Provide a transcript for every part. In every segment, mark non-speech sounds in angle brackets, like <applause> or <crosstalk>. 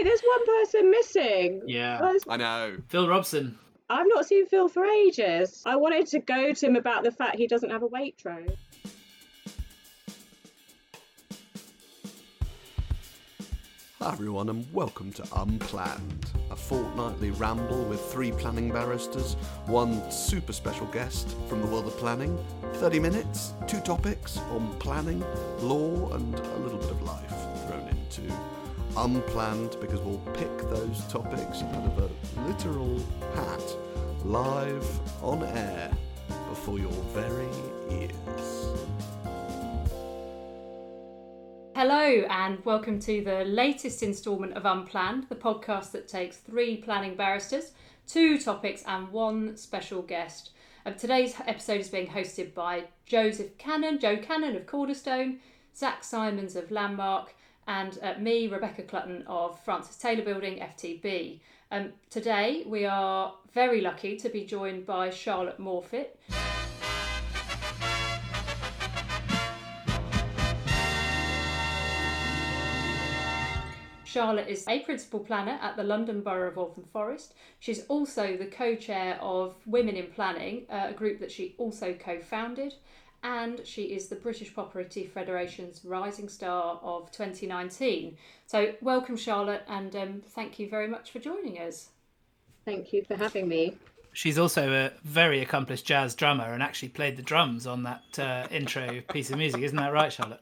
wait, there's one person missing. Yeah. Where's- I know. Phil Robson. I've not seen Phil for ages. I wanted to go to him about the fact he doesn't have a Waitrose. Hi everyone, and welcome to Unplanned, a fortnightly ramble with three planning barristers, one super special guest from the world of planning, 30 minutes, two topics on planning, law, and a little bit of life thrown into. Unplanned because we'll pick those topics out of a literal hat, live on air, before your very ears. Hello, and welcome to the latest instalment of Unplanned, the podcast that takes three planning barristers, two topics, and one special guest. Um, today's episode is being hosted by Joseph Cannon, Joe Cannon of Cornerstone, Zack Simons of Landmark, and uh, me, Rebecca Clutton of Francis Taylor Building, FTB. Um, today, we are very lucky to be joined by Charlotte Morphet. Charlotte is a principal planner at the London Borough of Waltham Forest. She's also the co chair of Women in Planning, uh, a group that she also co founded. And she is the British Property Federation's Rising Star of 2019. So, welcome, Charlotte, and um, thank you very much for joining us. Thank you for having me. She's also a very accomplished jazz drummer and actually played the drums on that uh, intro piece of music. Isn't that right, Charlotte?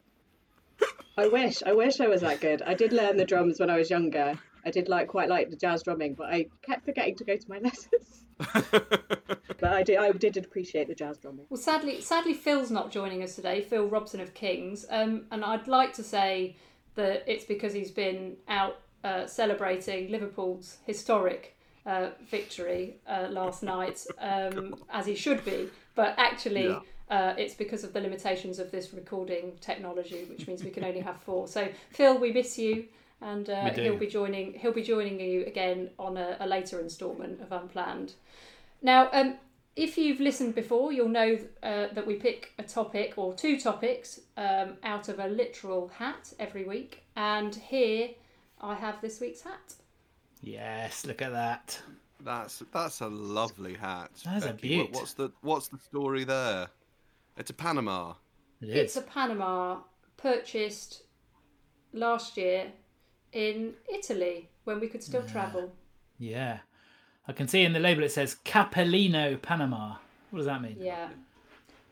I wish, I wish I was that good. I did learn the drums when I was younger. I did like quite like the jazz drumming, but I kept forgetting to go to my <laughs> lessons. <laughs> but I did, I did appreciate the jazz drumming. Well, sadly, sadly, Phil's not joining us today. Phil Robson of Kings, um, and I'd like to say that it's because he's been out uh, celebrating Liverpool's historic uh, victory uh, last night, um, <laughs> as he should be. But actually, Yeah. uh, it's because of the limitations of this recording technology, which means we can only have four. So, Phil, we miss you. And uh, he'll be joining. He'll be joining you again on a, a later instalment of Unplanned. Now, um, if you've listened before, you'll know uh, that we pick a topic or two topics um, out of a literal hat every week. And here I have this week's hat. Yes, look at that. That's that's a lovely hat. That's a Becky. What- beaut. What's the what's the story there? It's a Panama. It It's a Panama purchased last year in Italy when we could still travel. Yeah. I can see in the label it says Capellino Panama. What does that mean? Yeah.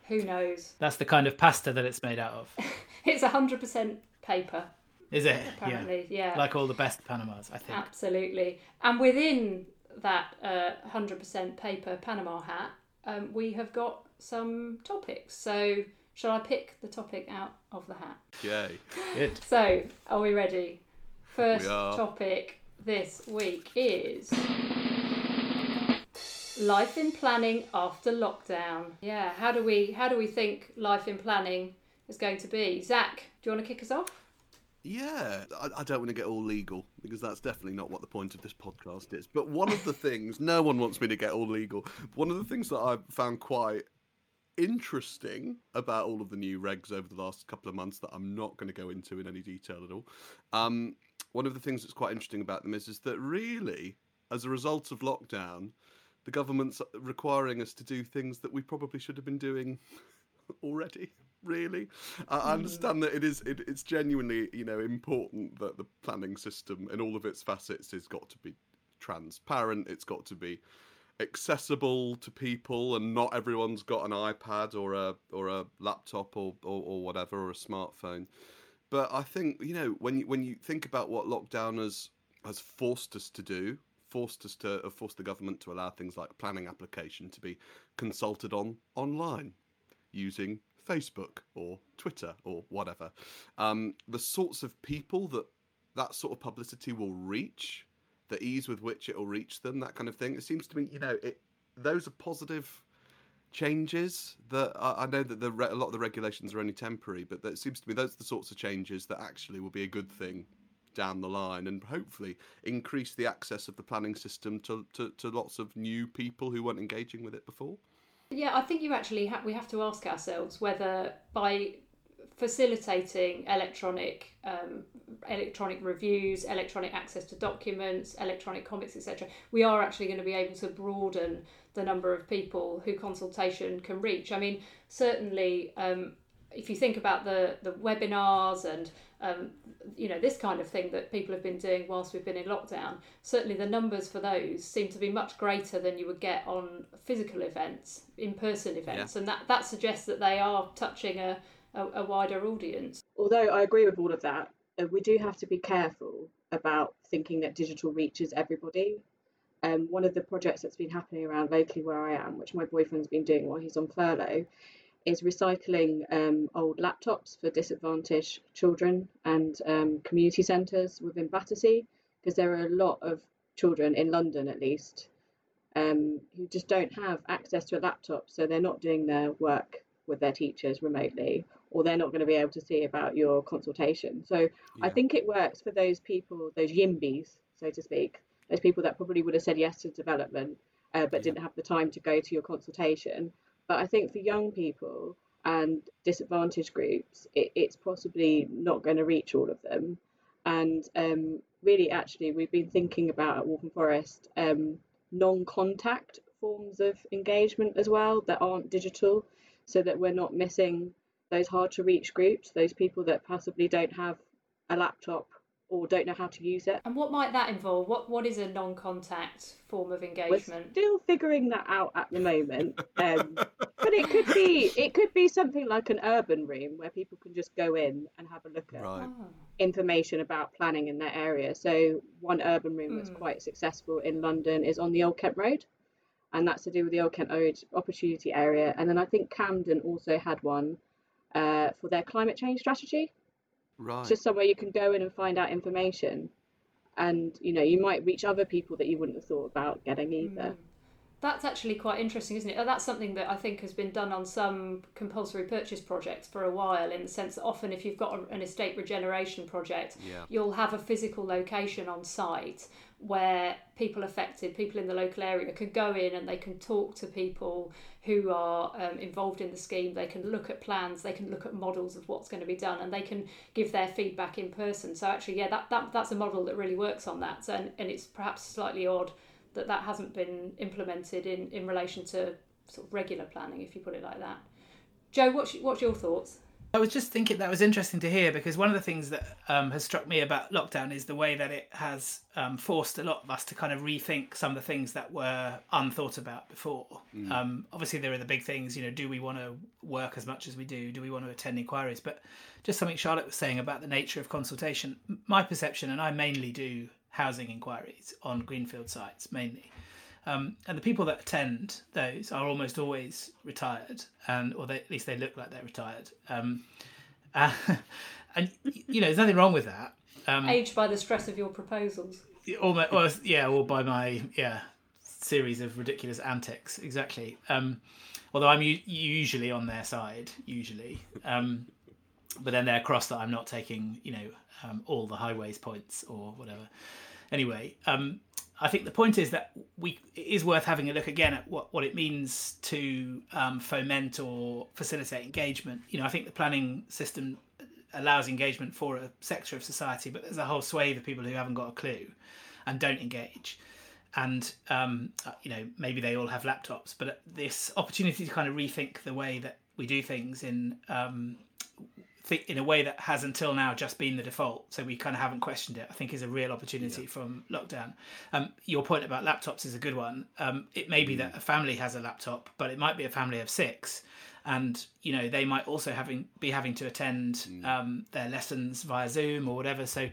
Who knows? That's the kind of pasta that it's made out of. <laughs> It's 100% paper, Is it? apparently. Yeah. Yeah. Like all the best Panamas, I think. Absolutely. And within that uh, 100% paper Panama hat, um, we have got some topics. So, shall I pick the topic out of the hat? Yay. Good. <laughs> So, are we ready? First We are. topic this week is life in planning after lockdown. Yeah, how do we how do we think life in planning is going to be? Zack, do you want to kick us off? Yeah, I, I don't want to get all legal because that's definitely not what the point of this podcast is. But one of the things, no one wants me to get all legal. One of the things that I've found quite interesting about all of the new regs over the last couple of months that I'm not going to go into in any detail at all. Um, one of the things that's quite interesting about them is, is that really, as a result of lockdown, the government's requiring us to do things that we probably should have been doing <laughs> already really. I I mm. understand that it is it, it's genuinely you know important that the planning system in all of its facets has got to be transparent it's got to be accessible to people and not everyone's got an ipad or a or a laptop or or, or whatever or a smartphone but i think you know when you when you think about what lockdown has has forced us to do forced us to uh, forced the government to allow things like planning application to be consulted on online using Facebook or Twitter or whatever. Um, the sorts of people that that sort of publicity will reach, the ease with which it will reach them, that kind of thing. It seems to me, you know, it those are positive changes that I, I know that the re- a lot of the regulations are only temporary, but that seems to me those are the sorts of changes that actually will be a good thing down the line and hopefully increase the access of the planning system to, to, to lots of new people who weren't engaging with it before. Yeah, I think you actually ha- we have to ask ourselves whether by facilitating electronic um, electronic reviews, electronic access to documents, electronic comics, etc., we are actually going to be able to broaden the number of people who consultation can reach. I mean, certainly, um, if you think about the the webinars and um, you know this kind of thing that people have been doing whilst we've been in lockdown, certainly the numbers for those seem to be much greater than you would get on physical events, in person events, yeah. and that that suggests that they are touching a a, a wider audience. Although I agree with all of that, uh, we do have to be careful about thinking that digital reaches everybody. Um, one of the projects that's been happening around locally where I am, which my boyfriend's been doing while he's on furlough, is recycling um, old laptops for disadvantaged children and um, community centres within Battersea, because there are a lot of children in London, at least, um, who just don't have access to a laptop, so they're not doing their work with their teachers remotely, or they're not going to be able to see about your consultation. So yeah. I think it works for those people, those YIMBYs, so to speak, those people that probably would have said yes to development, uh, but yeah. didn't have the time to go to your consultation. But I think for young people and disadvantaged groups, it, it's possibly not going to reach all of them. And um, really, actually, we've been thinking about at Waltham Forest um, non contact forms of engagement as well that aren't digital so that we're not missing those hard to reach groups, those people that possibly don't have a laptop or don't know how to use it. And what might that involve? What what is a non-contact form of engagement? We're still figuring that out at the moment. Um, <laughs> but it could be it could be something like an urban room where people can just go in and have a look at right. Oh. information about planning in their area. So one urban room that's mm. quite successful in London is on the Old Kent Road and that's to do with the Old Kent Road opportunity area. And then I think Camden also had one uh, for their climate change strategy. Right. It's just somewhere you can go in and find out information, and you know you might reach other people that you wouldn't have thought about getting either. Mm. That's actually quite interesting, isn't it? That's something that I think has been done on some compulsory purchase projects for a while, in the sense that often if you've got an estate regeneration project, yeah. you'll have a physical location on site where people affected, people in the local area, can go in and they can talk to people who are um, involved in the scheme. They can look at plans, they can look at models of what's going to be done, and they can give their feedback in person. So actually, yeah, that, that that's a model that really works on that. And, and it's perhaps slightly odd that that hasn't been implemented in, in relation to sort of regular planning, if you put it like that. Joe, what's, what's your thoughts? I was just thinking that was interesting to hear because one of the things that um, has struck me about lockdown is the way that it has um, forced a lot of us to kind of rethink some of the things that were unthought about before. Mm. Um, obviously, there are the big things, you know, do we want to work as much as we do? Do we want to attend inquiries? But just something Charlotte was saying about the nature of consultation, my perception, and I mainly do housing inquiries on greenfield sites mainly. Um, and the people that attend those are almost always retired, and or they, at least they look like they're retired. Um, uh, <laughs> and you know, there's nothing wrong with that. Um, Aged by the stress of your proposals. Almost, or, yeah, or by my yeah series of ridiculous antics. Exactly. Um, although I'm u- usually on their side, usually. Um, but then they're cross that I'm not taking, you know, um, all the highways points or whatever. Anyway, um, I think the point is that we it is worth having a look again at what, what it means to um, foment or facilitate engagement. You know, I think the planning system allows engagement for a sector of society, but there's a whole swathe of people who haven't got a clue and don't engage. And um, uh, you know, maybe they all have laptops, but this opportunity to kind of rethink the way that we do things in um, in a way that has until now just been the default. So we kind of haven't questioned it. I think is a real opportunity yeah. from lockdown. Um, your point about laptops is a good one. Um, it may be mm. that a family has a laptop, but it might be a family of six, and you know they might also having be having to attend mm. um, their lessons via Zoom or whatever. So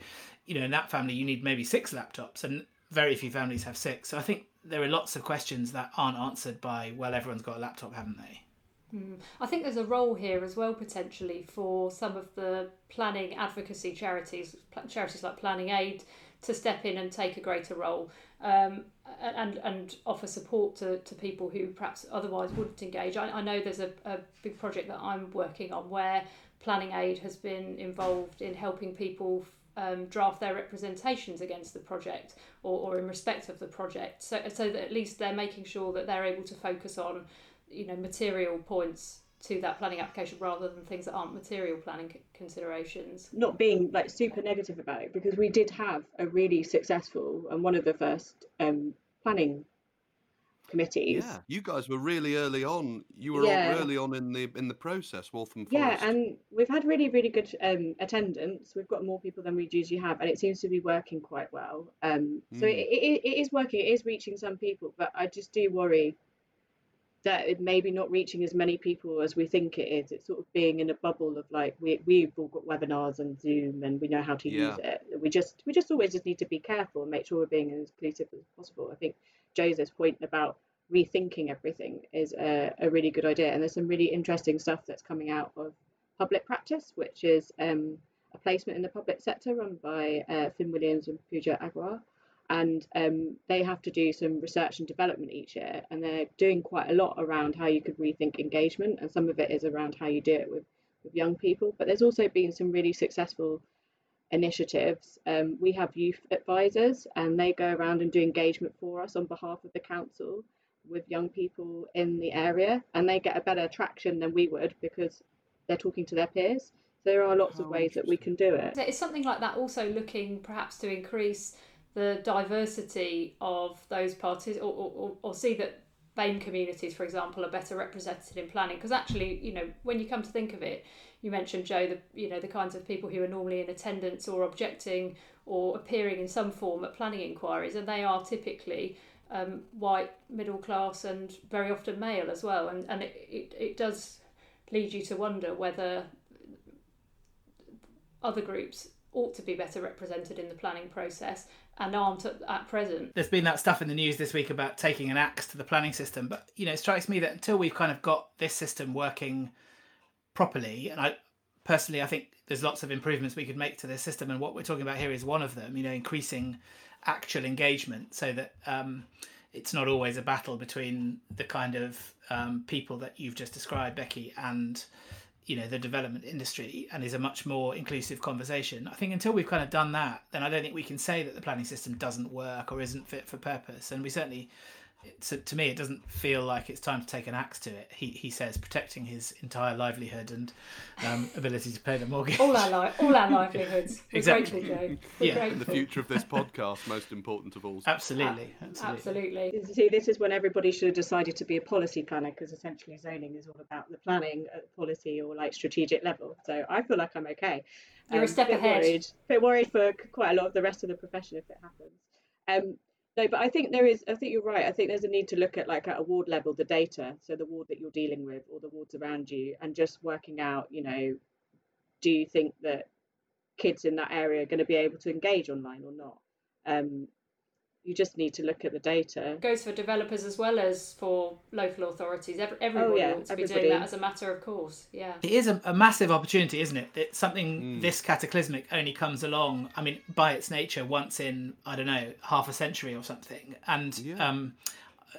you know in that family you need maybe six laptops, and very few families have six. So I think there are lots of questions that aren't answered by well everyone's got a laptop, haven't they? Mm. I think there's a role here as well potentially for some of the planning advocacy charities, charities like Planning Aid, to step in and take a greater role um, and and offer support to, to people who perhaps otherwise wouldn't engage. I, I know there's a, a big project that I'm working on where Planning Aid has been involved in helping people um, draft their representations against the project or, or in respect of the project so, so that at least they're making sure that they're able to focus on you know material points to that planning application rather than things that aren't material planning c- considerations. Not being like super negative about it because we did have a really successful and one of the first um, planning committees. Yeah, you guys were really early on. You were Yeah. early on in the in the process, Waltham Forest. Yeah, and we've had really, really good um, attendance. We've got more people than we usually have, and it seems to be working quite well. Um, so Mm. it, it, it is working. It is reaching some people, but I just do worry that it may be not reaching as many people as we think it is. It's sort of being in a bubble of like we we've all got webinars and Zoom, and we know how to use it. We just we just always just need to be careful and make sure we're being as inclusive as possible. I think Joseph's point about rethinking everything is a, a really good idea. And there's some really interesting stuff that's coming out of public practice, which is um, a placement in the public sector run by uh, Finn Williams and Pooja Agrawal. And um, they have to do some research and development each year, and they're doing quite a lot around how you could rethink engagement, and some of it is around how you do it with, with young people. But there's also been some really successful initiatives. Um, we have youth advisors, and they go around and do engagement for us on behalf of the council with young people in the area, and they get a better traction than we would because they're talking to their peers. So there are lots of Oh, ways that we can do it. it. Is something like that also looking perhaps to increase the diversity of those parties or, or, or- see that BAME communities, for example, are better represented in planning? Because actually, you know, when you come to think of it, you mentioned, Joe, the, you know, the kinds of people who are normally in attendance or objecting or appearing in some form at planning inquiries, and they are typically um, white, middle class, and very often male as well. And, and it, it, it does lead you to wonder whether other groups ought to be better represented in the planning process aren't at, at present. There's been that stuff in the news this week about taking an axe to the planning system, but you know, it strikes me that until we've kind of got this system working properly, and I personally I think there's lots of improvements we could make to this system, and what we're talking about here is one of them. You know, increasing actual engagement so that um, it's not always a battle between the kind of um, people that you've just described, Becky, and you know the development industry and is a much more inclusive conversation. I think until we've kind of done that, then I don't think we can say that the planning system doesn't work or isn't fit for purpose. And we certainly, so to me, it doesn't feel like it's time to take an axe to it. He he says protecting his entire livelihood and um, <laughs> ability to pay the mortgage. All our li- all our livelihoods. <laughs> We're Exactly. grateful, Joe. <laughs> We're Yeah. grateful. the future of this podcast, most important of all. Absolutely, absolutely. Absolutely. See, this is when everybody should have decided to be a policy planner because essentially zoning is all about the planning at policy or like strategic level. So I feel like I'm okay. You're a Um, step bit ahead. Worried, bit worried for quite a lot of the rest of the profession if it happens. Um, no, but I think there is. I think you're right. I think there's a need to look at like at a ward level the data, so the ward that you're dealing with or the wards around you, and just working out. You know, do you think that kids in that area are going to be able to engage online or not? Um, you just need to look at the data. goes for developers as well as for local authorities. Every, everybody yeah, ought to be doing that as a matter of course. Yeah. It is a, a massive opportunity, isn't it? That something Mm. this cataclysmic only comes along. I mean, by its nature, once in I don't know half a century or something. And Yeah. um,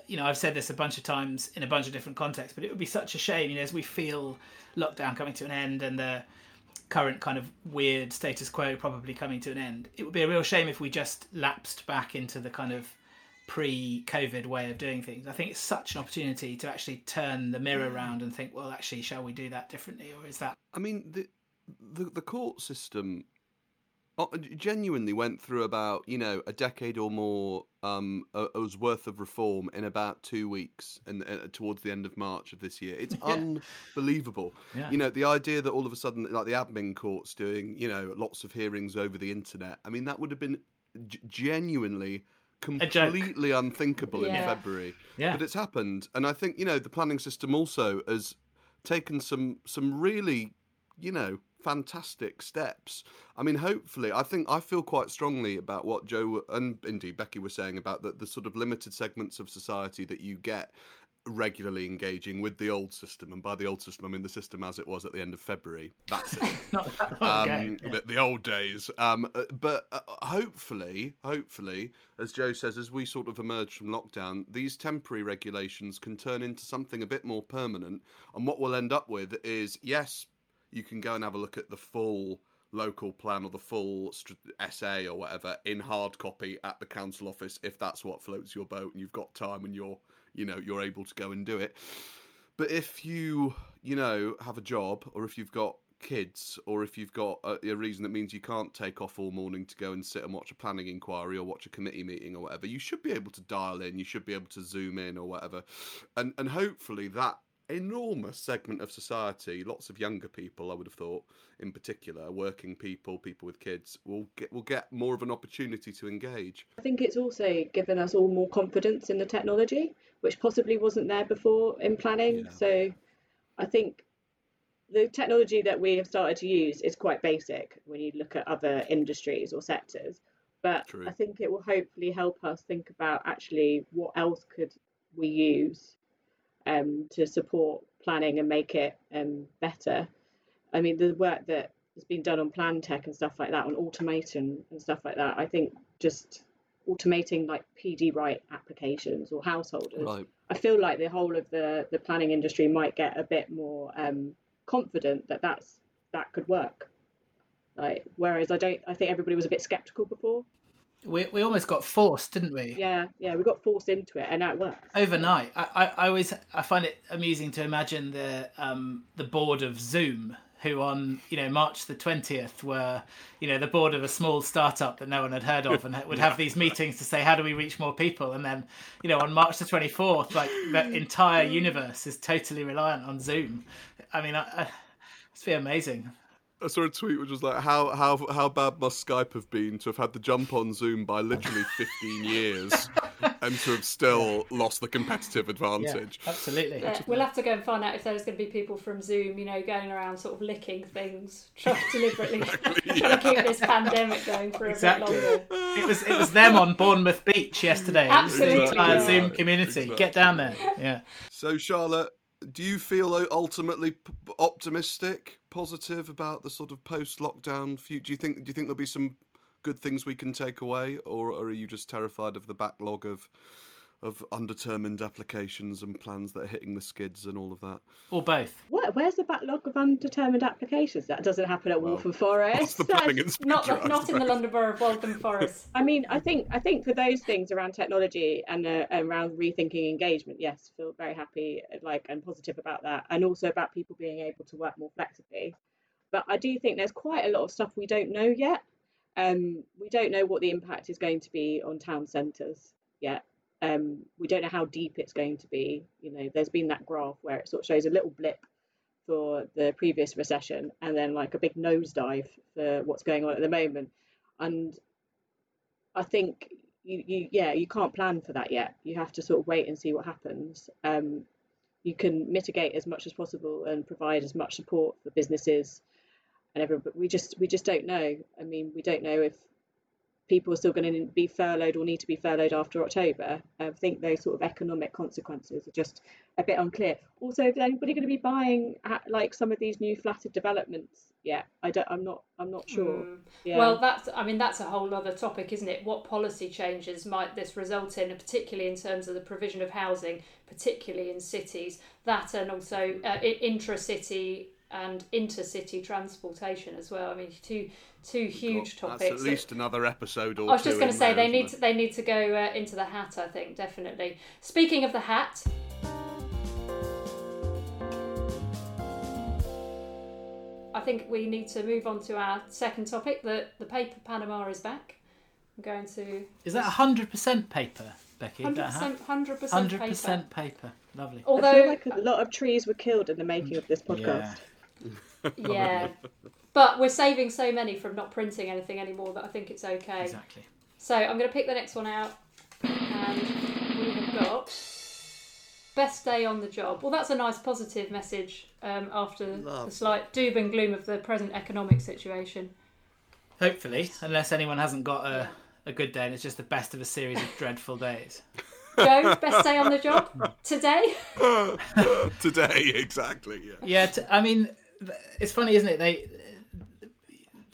you know, I've said this a bunch of times in a bunch of different contexts, but it would be such a shame, you know, as we feel lockdown coming to an end and the current kind of weird status quo probably coming to an end. It would be a real shame if we just lapsed back into the kind of pre-COVID way of doing things. I think it's such an opportunity to actually turn the mirror around and think, well, actually, shall we do that differently, or is that I mean, the the, the court system genuinely went through about you know a decade or more um uh, was worth of reform in about two weeks and uh, towards the end of March of this year. It's <laughs> Yeah. unbelievable. Yeah. You know, the idea that all of a sudden, like the admin court's doing, you know, lots of hearings over the internet. I mean, that would have been g- genuinely completely unthinkable in February. Yeah. But it's happened, and I think you know the planning system also has taken some some really, you know, fantastic steps. I mean, hopefully, I think I feel quite strongly about what Joe and indeed Becky were saying about the, the sort of limited segments of society that you get regularly engaging with the old system, and by the old system, I mean the system as it was at the end of February. That's it. <laughs> long um, the, the old days. Um, uh, but uh, hopefully, hopefully, as Joe says, as we sort of emerge from lockdown, these temporary regulations can turn into something a bit more permanent. And what we'll end up with is, yes, you can go and have a look at the full local plan or the full essay or whatever in hard copy at the council office if that's what floats your boat and you've got time and you're you know you're able to go and do it But if you, you know, have a job or if you've got kids or if you've got a, a, reason that means you can't take off all morning to go and sit and watch a planning inquiry or watch a committee meeting or whatever, you should be able to dial in, you should be able to zoom in or whatever. And and hopefully that enormous segment of society, lots of younger people, I would have thought, in particular, working people, people with kids, will get will get more of an opportunity to engage. I think it's also given us all more confidence in the technology, which possibly wasn't there before in planning. Yeah. So I think the technology that we have started to use is quite basic when you look at other industries or sectors. But True. I think it will hopefully help us think about actually what else could we use um, to support planning and make it um, better. I mean, the work that has been done on plan tech and stuff like that, on automation and stuff like that, I think just automating like PD right applications or householders. Right. I feel like the whole of the the planning industry might get a bit more um, confident that that's that could work. Like whereas I don't, I think everybody was a bit skeptical before. We, we almost got forced, didn't we? Yeah, yeah, we got forced into it, and now it works. Overnight, I, I, I always I find it amusing to imagine the um the board of Zoom who on you know March the twentieth were you know the board of a small startup that no one had heard of and would <laughs> have these meetings to say how do we reach more people and then you know on March the twenty fourth like the <laughs> entire universe is totally reliant on Zoom. I mean, I, I, it's be amazing. I saw a tweet which was like, "How how how bad must Skype have been to have had the jump on Zoom by literally <laughs> 15 years and to have still lost the competitive advantage?" Yeah, absolutely. Yeah, we'll have to go and find out if there's going to be people from Zoom, you know, going around sort of licking things, trying deliberately <laughs> trying to keep this pandemic going for exactly. a bit longer. It was it was them on Bournemouth Beach yesterday. Absolutely, it was the entire Zoom community. Exactly. Get down there. Yeah. So Charlotte, do you feel ultimately optimistic, positive about the sort of post-lockdown future? Do you think do you think there'll be some good things we can take away, or, or are you just terrified of the backlog of of undetermined applications and plans that are hitting the skids and all of that? Or both? Where, where's the backlog of undetermined applications? That doesn't happen at well, Waltham Forest. the not not in the London Borough of Waltham <laughs> Forest. I mean, I think I think for those things around technology and uh, around rethinking engagement, yes, feel very happy, like and positive about that, and also about people being able to work more flexibly. But I do think there's quite a lot of stuff we don't know yet. Um, we don't know what the impact is going to be on town centres yet. Um, we don't know how deep it's going to be. You know, there's been that graph where it sort of shows a little blip for the previous recession and then like a big nosedive for what's going on at the moment. And I think you, you yeah, you can't plan for that yet. You have to sort of wait and see what happens. Um, you can mitigate as much as possible and provide as much support for businesses and everyone, but we just we just don't know. I mean, we don't know if people are still going to be furloughed or need to be furloughed after October. I think those sort of economic consequences are just a bit unclear. Also, is anybody going to be buying at, like some of these new flatted developments? Yeah, I don't. I'm not. I'm not sure. Mm. Yeah. Well, that's. I mean, that's a whole other topic, isn't it? What policy changes might this result in, particularly in terms of the provision of housing, particularly in cities? That and also uh, intra-city and intercity transportation as well. I mean, two two huge topics. That's at least another episode or I was just going to say they need to, they need to go uh, into the hat. I think definitely. Speaking of the hat. I think we need to move on to our second topic. The the paper Panama is back. I'm going to. Is that hundred percent paper, Becky? Hundred percent, hundred percent, hundred percent paper. Lovely. Although I feel like a lot of trees were killed in the making of this podcast. Yeah. <laughs> yeah. But we're saving so many from not printing anything anymore that I think it's okay. Exactly. So I'm going to pick the next one out, and we have got best day on the job. Well, that's a nice positive message um, after Love. the slight doom and gloom of the present economic situation. Hopefully, unless anyone hasn't got a, a good day and it's just the best of a series of dreadful days. Joe, best day on the job <laughs> today. <laughs> today, exactly. Yeah. Yeah. T- I mean, it's funny, isn't it? They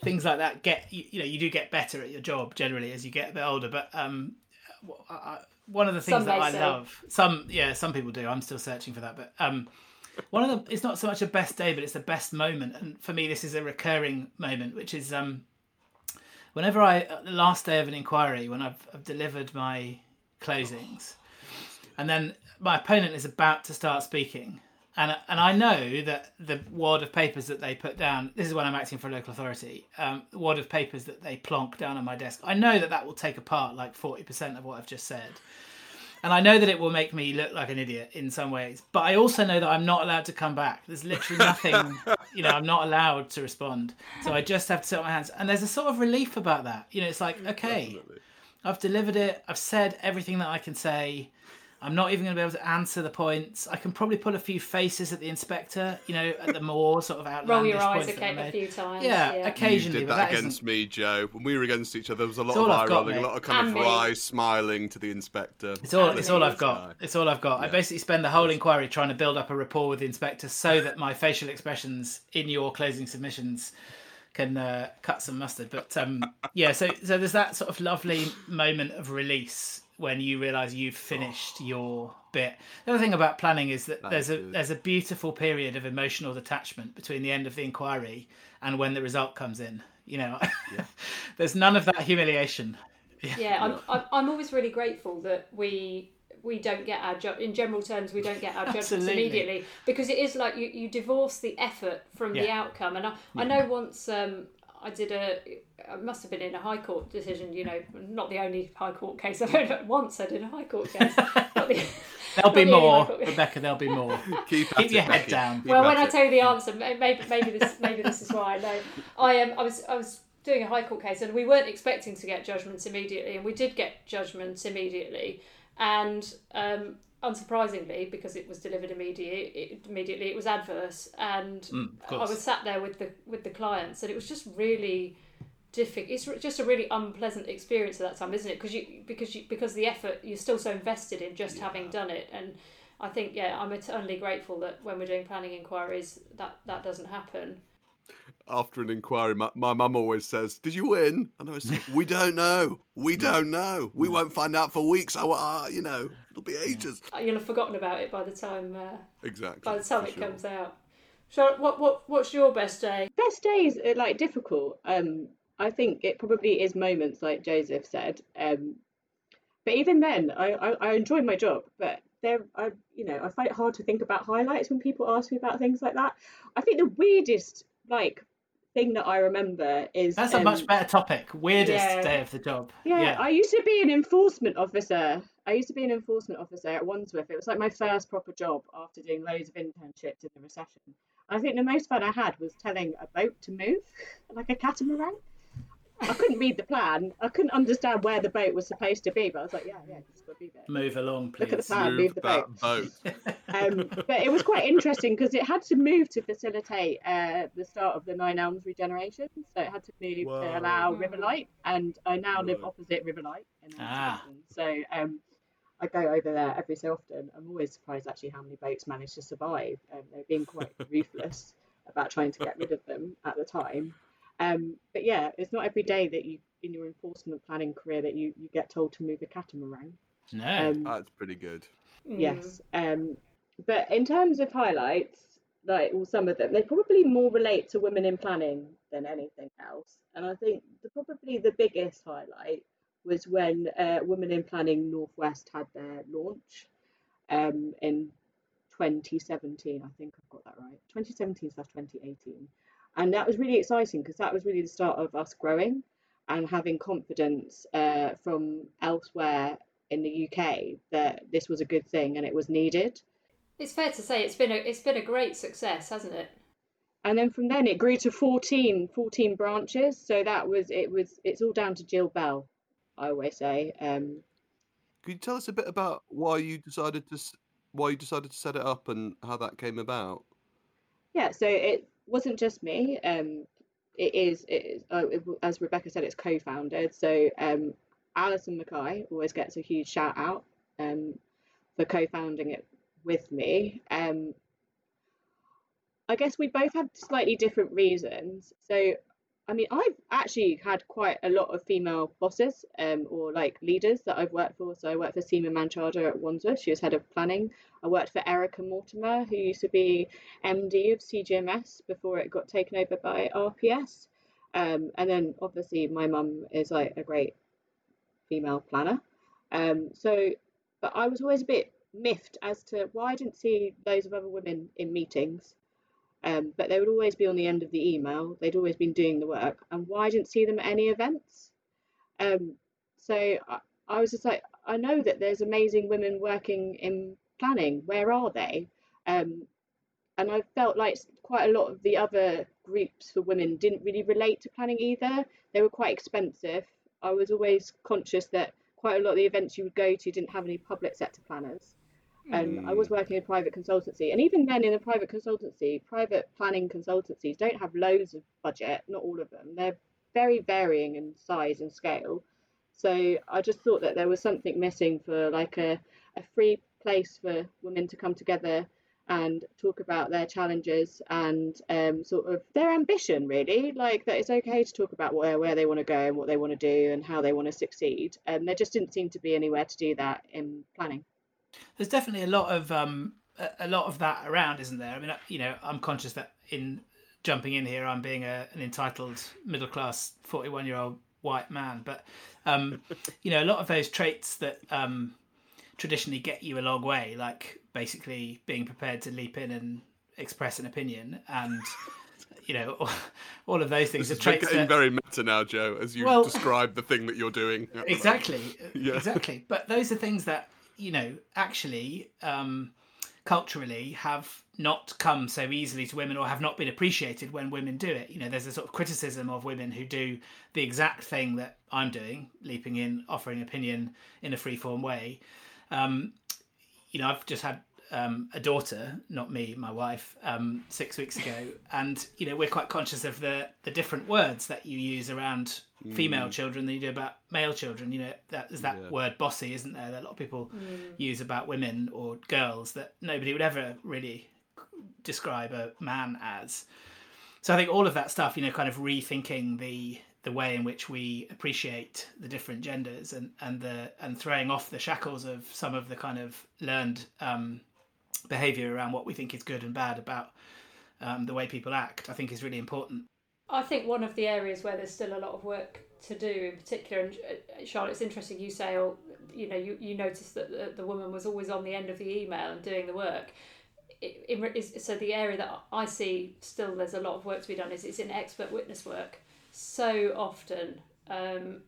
things like that get you, you, know you do get better at your job generally as you get a bit older but um I, one of the things some that i say. love some yeah some people do i'm still searching for that but um one of the it's not so much a best day but it's the best moment and for me this is a recurring moment which is um whenever i the last day of an inquiry when i've, I've delivered my closings and then my opponent is about to start speaking and and I know that the wad of papers that they put down. This is when I'm acting for a local authority. Um, the wad of papers that they plonk down on my desk. I know that that will take apart like forty percent of what I've just said, and I know that it will make me look like an idiot in some ways. But I also know that I'm not allowed to come back. There's literally nothing. <laughs> you know, I'm not allowed to respond. So I just have to sit on my hands. And there's a sort of relief about that. You know, it's like okay, Definitely. I've delivered it. I've said everything that I can say. I'm not even going to be able to answer the points. I can probably pull a few faces at the inspector, you know, at the <laughs> more sort of outlandish Roll your eyes points a, ca- a few times. Yeah, You occasionally, did but that that against isn't. me, Joe. When we were against each other, there was a lot It's of eye I've rolling, a lot of kind And of me. wry smiling to the inspector. It's all. It's all I've got. It's all I've got. I basically spend the whole inquiry trying to build up a rapport with the inspector, so that my facial expressions in your closing submissions can uh, cut some mustard. But um, yeah, so so there's that sort of lovely moment of release when you realise you've finished your bit. The other thing about planning is that That there's is a good. there's a beautiful period of emotional detachment between the end of the inquiry and when the result comes in. You know, <laughs> there's none of that humiliation. yeah, I'm, I'm, I'm always really grateful that we we don't get our ju- in general terms we don't get our judgments <laughs> immediately because it is like you, you divorce the effort from the outcome and I, I know once um, I did a I must have been in a high court decision you know not the only high court case I've ever once I did a high court case <laughs> the- There'll be the more, Rebecca. There'll be more. <laughs> Keep, Keep your it, head Becky. down. Keep well, at when I tell you the answer, maybe maybe this maybe this is why. No, I um, I was I was doing a high court case, and we weren't expecting to get judgments immediately, and we did get judgments immediately, and um, unsurprisingly, because it was delivered immediately, it, immediately it was adverse, and Mm, I was sat there with the with the clients, and it was just really difficult. It's just a really unpleasant experience at that time, isn't it? Because you because you because the effort you're still so invested in just having done it, and I think yeah, I'm eternally grateful that when we're doing planning inquiries, that that doesn't happen. After an inquiry, my, my mum always says, "Did you win?" And I was like, "We don't know. We don't know. We won't find out for weeks. I, uh, you know, it'll be ages." Uh, You'll have forgotten about it by the time uh, Exactly. by the time for it sure. comes out. So what what what's your best day? best days are like difficult. Um, I think it probably is moments like Joseph said. Um, but even then, I, I, I enjoy my job. But there, I you know I find it hard to think about highlights when people ask me about things like that. I think the weirdest like thing that I remember is That's a um, much better topic. Weirdest yeah. day of the job. Yeah, I used to be an enforcement officer. I used to be an enforcement officer at Wandsworth. It was like my first proper job after doing loads of internships in the recession. I think the most fun I had was telling a boat to move, like a catamaran. I couldn't read the plan. I couldn't understand where the boat was supposed to be, but I was like, yeah, yeah, it's got to be there. Move along, please. Look at the plan, move the that boat. boat. <laughs> Um, but it was quite interesting because it had to move to facilitate uh, the start of the Nine Elms regeneration. So it had to move Whoa. to allow Mm. Riverlight, and I now live opposite Riverlight in Ah. So um, I go over there every so often. I'm always surprised actually how many boats manage to survive. Um, they've been quite <laughs> ruthless about trying to get rid of them at the time. Um, but yeah, it's not every day that you in your enforcement planning career that you, you get told to move a catamaran. No. Um, That's pretty good. Mm. Yes. Um, but in terms of highlights, like well, some of them, they probably more relate to women in planning than anything else. And I think the, probably the biggest highlight was when uh, Women in Planning Northwest had their launch um, in 2017. I think I've got that right. 2017 slash 2018. And that was really exciting because that was really the start of us growing and having confidence uh, from elsewhere in the UK that this was a good thing and it was needed. It's fair to say it's been a it's been a great success, hasn't it? And then from then it grew to 14, 14 branches. So that was it was it's all down to Jill Bell, I always say. Um, Could you tell us a bit about why you decided to why you decided to set it up and how that came about? yeah, so it wasn't just me. Um, it is, it is uh, it, as Rebecca said, it's co-founded. So um, Alison Mackay always gets a huge shout out um, for co-founding it with me. Um, I guess we both had slightly different reasons. So, I mean, I've actually had quite a lot of female bosses um, or like leaders that I've worked for. So I worked for Seema Manchanda at Wandsworth. She was head of planning. I worked for Erica Mortimer, who used to be MD of CGMS before it got taken over by RPS. Um, and then obviously my mum is like a great female planner. Um, so, but I was always a bit miffed as to why I didn't see those of other women in meetings, um, but they would always be on the end of the email. They'd always been doing the work, and why didn't see them at any events. Um, so I, I was just like, I know that there's amazing women working in planning. Where are they? Um, and I felt like quite a lot of the other groups for women didn't really relate to planning either. They were quite expensive. I was always conscious that quite a lot of the events you would go to didn't have any public sector planners. And um, I was working in a private consultancy, and even then, in a private consultancy, private planning consultancies don't have loads of budget. Not all of them. They're very varying in size and scale. So I just thought that there was something missing for like a, a free place for women to come together and talk about their challenges and um, sort of their ambition really like that it's okay to talk about where, where they want to go and what they want to do and how they want to succeed and there just didn't seem to be anywhere to do that in planning there's definitely a lot of um, a lot of that around isn't there? I mean you know i'm conscious that in jumping in here i'm being a, an entitled middle class 41 year old white man but um, <laughs> you know a lot of those traits that um, traditionally get you a long way, like basically being prepared to leap in and express an opinion and <laughs> you know <laughs> all of those things this are traits getting that... very meta now joe as you well, describe the thing that you're doing. Exactly yeah. exactly. But those are things that you know actually um, culturally have not come so easily to women or have not been appreciated when women do it. You know, there's a sort of criticism of women who do the exact thing that I'm doing, leaping in, offering opinion in a free form way, um, you know, I've just had um, a daughter, not me, my wife, um, six weeks ago, and you know we're quite conscious of the the different words that you use around mm. female children than you do about male children. You know, that is that yeah. word "bossy," isn't there? That a lot of people mm. use about women or girls that nobody would ever really describe a man as. So I think all of that stuff, you know, kind of rethinking the the way in which we appreciate the different genders and and the and throwing off the shackles of some of the kind of learned um, behavior around what we think is good and bad about um, the way people act i think is really important i think one of the areas where there's still a lot of work to do in particular and uh, charlotte it's interesting you say oh you know you, you noticed that the, the woman was always on the end of the email and doing the work it, so the area that I see still there's a lot of work to be done is it's in expert witness work so often um,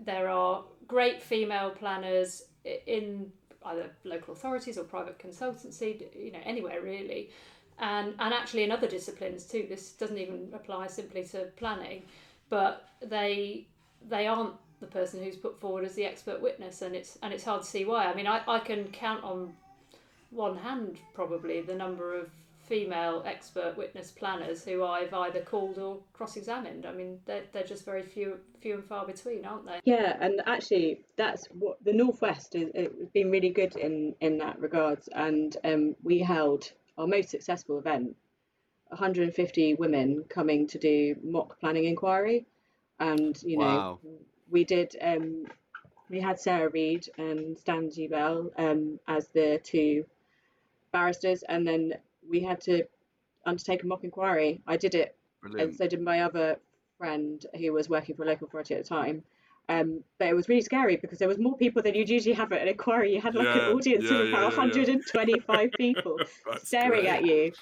there are great female planners in either local authorities or private consultancy, you know, anywhere really. And, and actually in other disciplines too, this doesn't even apply simply to planning, but they they aren't the person who's put forward as the expert witness and it's and it's hard to see why. I mean I, I can count on one hand probably the number of female expert witness planners who I've either called or cross-examined. I mean, they're, they're just very few, few and far between, aren't they? Yeah, and actually, that's what the northwest has been really good in in that regards. And um, we held our most successful event, 150 women coming to do mock planning inquiry, and you know, wow. we did. Um, we had Sarah Reid and Stan G. Bell um, as the two barristers, and then we had to undertake a mock inquiry. I did it, Brilliant. and so did my other friend who was working for a local authority at the time. Um, but it was really scary because there was more people than you'd usually have at an inquiry. You had like yeah, an audience yeah, of about yeah, 125 people <laughs> staring great. at you,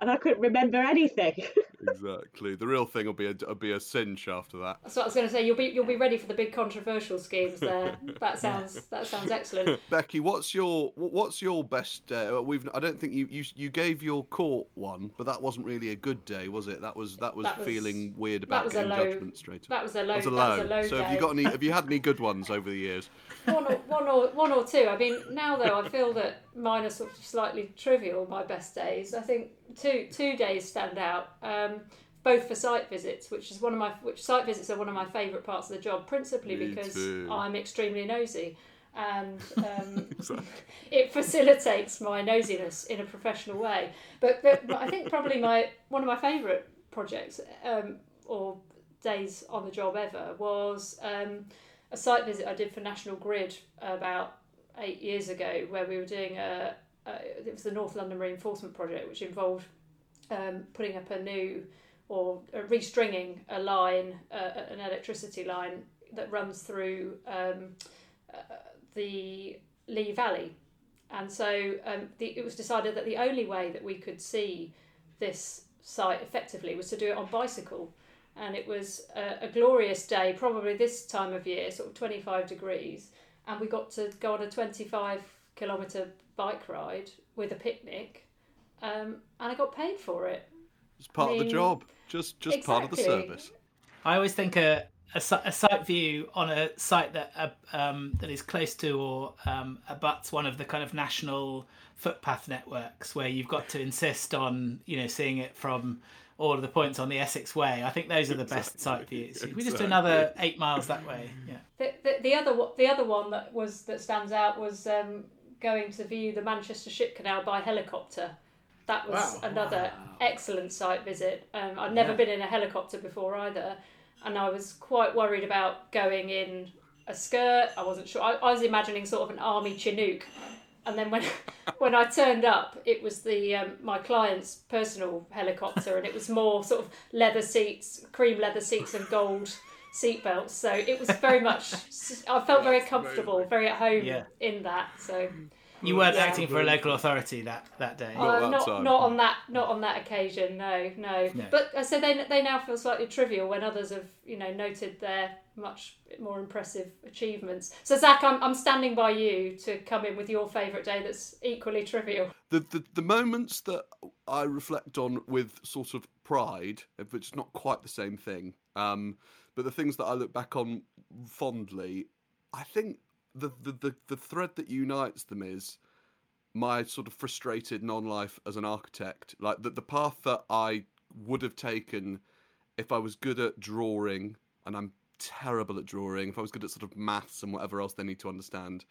and I couldn't remember anything. <laughs> exactly. The real thing will be a will be a cinch after that. That's what I was going to say. You'll be you'll be ready for the big controversial schemes there. <laughs> That sounds that sounds excellent. Becky, what's your what's your best? Uh, we've I don't think you, you you gave your court one, but that wasn't really a good day, was it? That was that was, that was feeling weird about getting low, judgment straight. That was a low. That was a low. Was a low so day. have you got any? Have you had any good ones over the years? One or one or one or two. I mean, now though, I feel that mine are sort of slightly trivial. My best days. I think two two days stand out. Um, both for site visits, which is one of my which site visits are one of my favourite parts of the job, principally Me because too. I'm extremely nosy, and um, <laughs> exactly. it facilitates my nosiness in a professional way. But, but, but I think probably my one of my favourite projects um, or days on the job ever was um, a site visit I did for National Grid about eight years ago, where we were doing a, a it was the North London Reinforcement Project, which involved um, putting up a new or restringing a line, uh, an electricity line that runs through um, uh, the Lee Valley. And so um, the, it was decided that the only way that we could see this site effectively was to do it on bicycle. And it was a, a glorious day, probably this time of year, sort of 25 degrees. And we got to go on a 25 kilometre bike ride with a picnic. Um, and I got paid for it. It's part of mean, the job. Just just part of the service. I always think a, a, si- a site view on a site that uh, um, that is close to or um, abuts one of the kind of national footpath networks, where you've got to insist on you know seeing it from all of the points on the Essex Way. I think those are the best site views. We just do another eight miles that way. <laughs> Yeah. The, the, the other one- the other one that was that stands out was um, going to view the Manchester Ship Canal by helicopter. That was Wow. another excellent site visit. Um, I'd never Yeah. been in a helicopter before either, and I was quite worried about going in a skirt. I wasn't sure. I, I was imagining sort of an army Chinook, and then when <laughs> when I turned up, it was the um, my client's personal helicopter, and it was more sort of leather seats, cream leather seats, and gold seat belts. So it was very much. <laughs> I felt very comfortable, very at home Yeah. in that. So You weren't Yeah. acting for a local authority that, that day. Not uh, that not not on that not on that occasion. No, no. No. But I said they they now feel slightly trivial when others have you know noted their much more impressive achievements. So Zack, I'm I'm standing by you to come in with your favourite day that's equally trivial. The, the the moments that I reflect on with sort of pride, which is not quite the same thing, um, but the things that I look back on fondly, I think the the, the, the thread that unites them is my sort of frustrated non-life as an architect. Like the, the path that I would have taken if I was good at drawing, and I'm terrible at drawing, if I was good at sort of maths and whatever else they need to understand,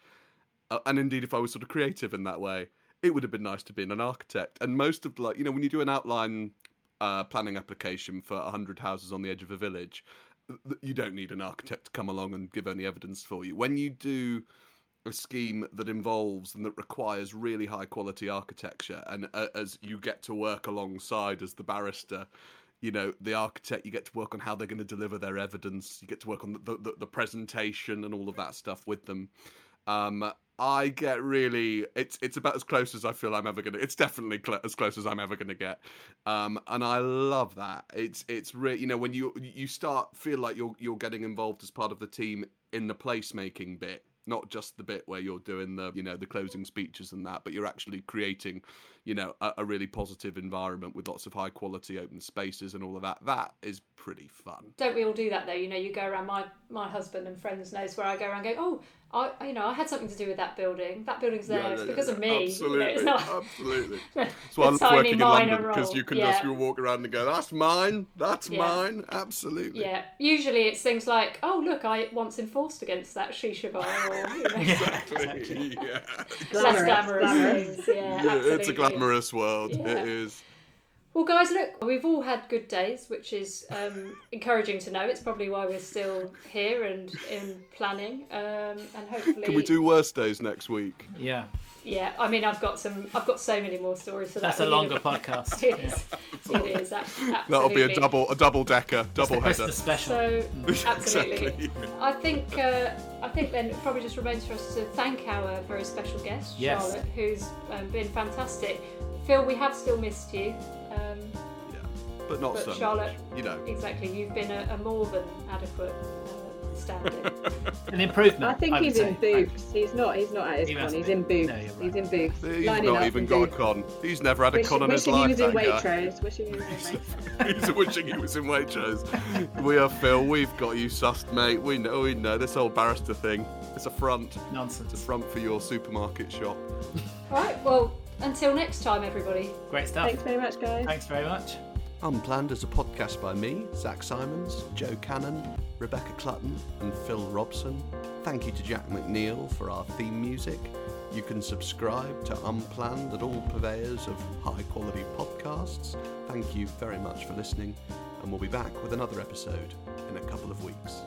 uh, and indeed if I was sort of creative in that way, it would have been nice to be an architect. And most of like you know when you do an outline uh, planning application for hundred houses on the edge of a village, you don't need an architect to come along and give any evidence for you. When you do a scheme that involves and that requires really high quality architecture, and uh, as you get to work alongside as the barrister, you know the architect, you get to work on how they're going to deliver their evidence. You get to work on the, the, the presentation and all of that stuff with them. Um, I get really it's it's about as close as I feel I'm ever gonna. It's definitely cl- as close as I'm ever gonna get, um, and I love that. It's it's really you know when you you start feel like you're you're getting involved as part of the team in the placemaking bit, not just the bit where you're doing the you know the closing speeches and that, but you're actually creating you know a, a really positive environment with lots of high quality open spaces and all of that. That is pretty fun. Don't we all do that though? You know, you go around. My my husband and friends knows where I go around. and Go, oh, I you know I had something to do with that building. That building's there. Yeah, it's yeah, because yeah, of me. <laughs> Absolutely, You know, it's not <laughs> absolutely. the <laughs> That's why I love tiny working in minor London because you can yeah. just you walk around and go, "That's mine. That's Yeah. mine." Absolutely. Yeah, usually it's things like, oh look, I once enforced against that shisha bar, or you know, Exactly. yeah. less Glamorous, glamorous glamorous. things. Yeah, Yeah, absolutely. it's a glamorous world. Yeah. It is. Well, guys, look, we've all had good days, which is um, encouraging to know. It's probably why we're still here and in planning, um, and hopefully, Can we do worse days next week? Yeah, Yeah, I mean, I've got some, I've got so many more stories. So that's that a longer need podcast. It Yeah. is. <laughs> It is. Absolutely. That'll be a double a double decker, double The header. Christmas special. So <laughs> absolutely. exactly. I think uh, I think then it probably just remains for us to thank our very special guest, Yes. Charlotte, who's um, been fantastic. Phil, we have still missed you. Um, Yeah. But not But so Charlotte- much. You know. exactly, you've been a, a more than adequate uh, stand-in. <laughs> An improvement. I think would he's in boots. He's not. He's not at his He con. He's in booths. No, you're right. He's in boots. He's lining not even in got a con. He's never had a Wish- con in his wishing life. he was in that. Waitrose. Wishing he was in <laughs> Waitrose. He's wishing he was in Waitrose. we are Phil. We've got you sussed, mate. We know. We know this whole barrister thing. It's a front. It's a front for your supermarket shop. All right, well, until next time, everybody. Great stuff. Thanks very much, guys. Thanks very much. Unplanned is a podcast by me, Zack Simons, Joe Cannon, Rebecca Clutton, and Phil Robson. Thank you to Jack McNeil for our theme music. You can subscribe to Unplanned at all purveyors of high quality podcasts. Thank you very much for listening, and we'll be back with another episode in a couple of weeks.